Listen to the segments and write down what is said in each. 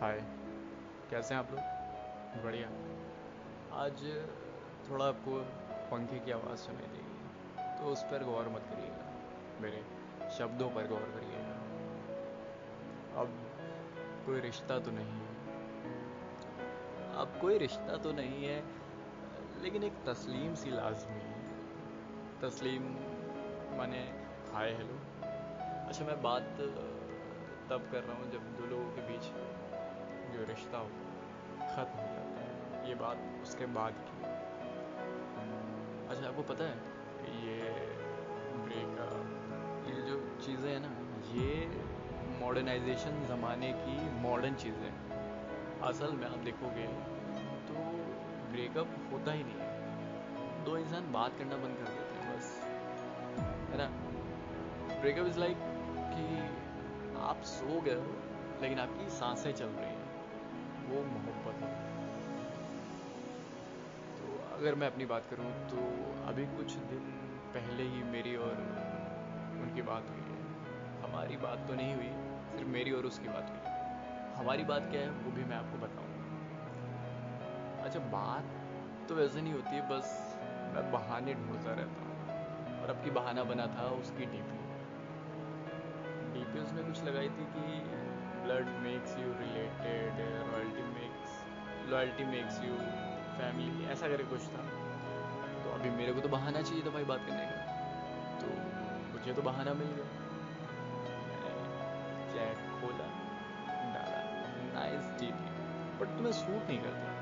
हाय कैसे हैं आप लोग? बढ़िया। आज थोड़ा आपको पंखे की आवाज़ सुनाई देगी तो उस पर गौर मत करिएगा। मेरे शब्दों पर गौर करिएगा। अब कोई रिश्ता तो नहीं है। अब कोई रिश्ता तो नहीं है, लेकिन एक तस्लीम सी लाजमी है। तस्लीम माने हाय हेलो। अच्छा मैं बात तब कर रहा हूँ जब दो लोगों के बीच जो रिश्ता हो ख़त्म हो जाता है, ये बात उसके बाद की। अच्छा आपको पता है ये ब्रेकअप ये जो चीज़ें हैं ना, ये मॉडर्नाइजेशन ज़माने की मॉडर्न चीज़ें असल में आप देखोगे तो ब्रेकअप होता ही नहीं है। दो इंसान बात करना बंद कर देते हैं, बस। है ना? ब्रेकअप इज़ लाइक कि आप सो गए हो, लेकिन आपकी साँसें चल रही हैं। वो मोहब्बत है। तो अगर मैं अपनी बात करूँ तो अभी कुछ दिन पहले ही मेरी और उनकी बात हुई है। हमारी बात तो नहीं हुई, सिर्फ़ मेरी और उसकी बात हुई। हमारी बात क्या है, वो भी मैं आपको बताऊँगा। अच्छा बात तो वैसे नहीं होती है बस मैं बहाने ढूंढता रहता हूँ। और अब की बहाना बना था उसकी डीपी डीपी उसने कुछ लगाई थी कि blood makes you related makes loyalty makes you family ऐसा करके कुछ था। तो अभी मेरे को तो बहाना चाहिए था भाई बात करने का। तो मुझे तो बहाना मिल गया। चैट खोला, डाला नाइस टीटी बट तुम्हें सूट नहीं करता।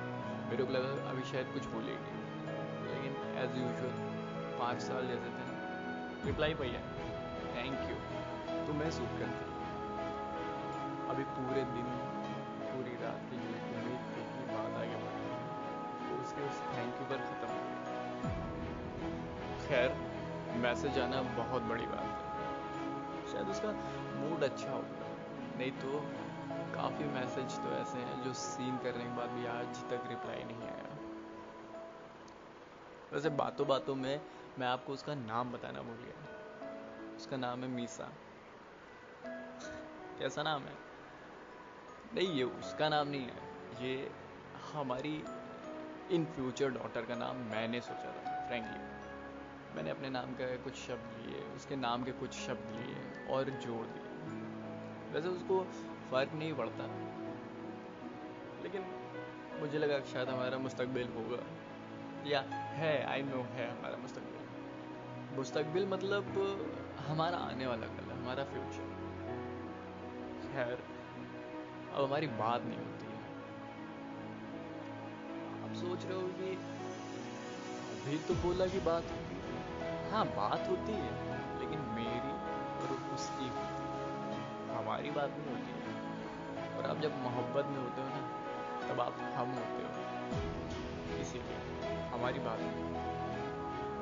मेरे को लगा अभी शायद कुछ बोलेगी। लेकिन एज यूजल पाँच साल जैसे थे ना रिप्लाई भैया थैंक यू तुम्हें सूट करता। अभी पूरे दिन खैर, मैसेज आना बहुत बड़ी बात है। शायद उसका मूड अच्छा होगा नहीं तो काफ़ी मैसेज तो ऐसे हैं जो सीन करने के बाद भी आज तक रिप्लाई नहीं आया। वैसे बातों बातों में मैं आपको उसका नाम बताना भूल गया। उसका नाम है मीसा। कैसा नाम है? नहीं, ये उसका नाम नहीं है। ये हमारी इन फ्यूचर डॉटर का नाम मैंने सोचा था फ्रेंकली मैंने अपने नाम का कुछ शब्द लिए, उसके नाम के कुछ शब्द लिए और जोड़ दिए। वैसे उसको फ़र्क नहीं पड़ता। लेकिन मुझे लगा शायद हमारा मुस्तकबिल होगा। या है आई नो है हमारा मुस्तकबिल। मुस्तकबिल मतलब हमारा आने वाला कल हमारा फ्यूचर खैर, अब हमारी बात नहीं होती है। आप सोच रहे हो कि अभी तो बोला कि बात होती है बात होती है, लेकिन मेरी और उसकी हमारी बात नहीं होती है। और आप जब मोहब्बत में होते हो ना, तब आप हम होते हो। इसीलिए हमारी बात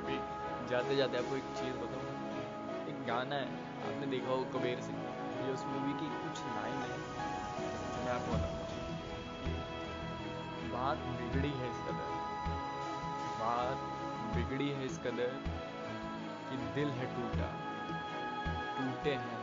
अभी जाते जाते आपको एक चीज़ बताऊँ एक गाना है, आपने देखा हो कबीर सिंह ये उस मूवी की कुछ लाइन है मैं आपको बताऊँगा बात बिगड़ी है इस कदर बात बिगड़ी है इस कदर कि दिल है टूटा टूटे हैं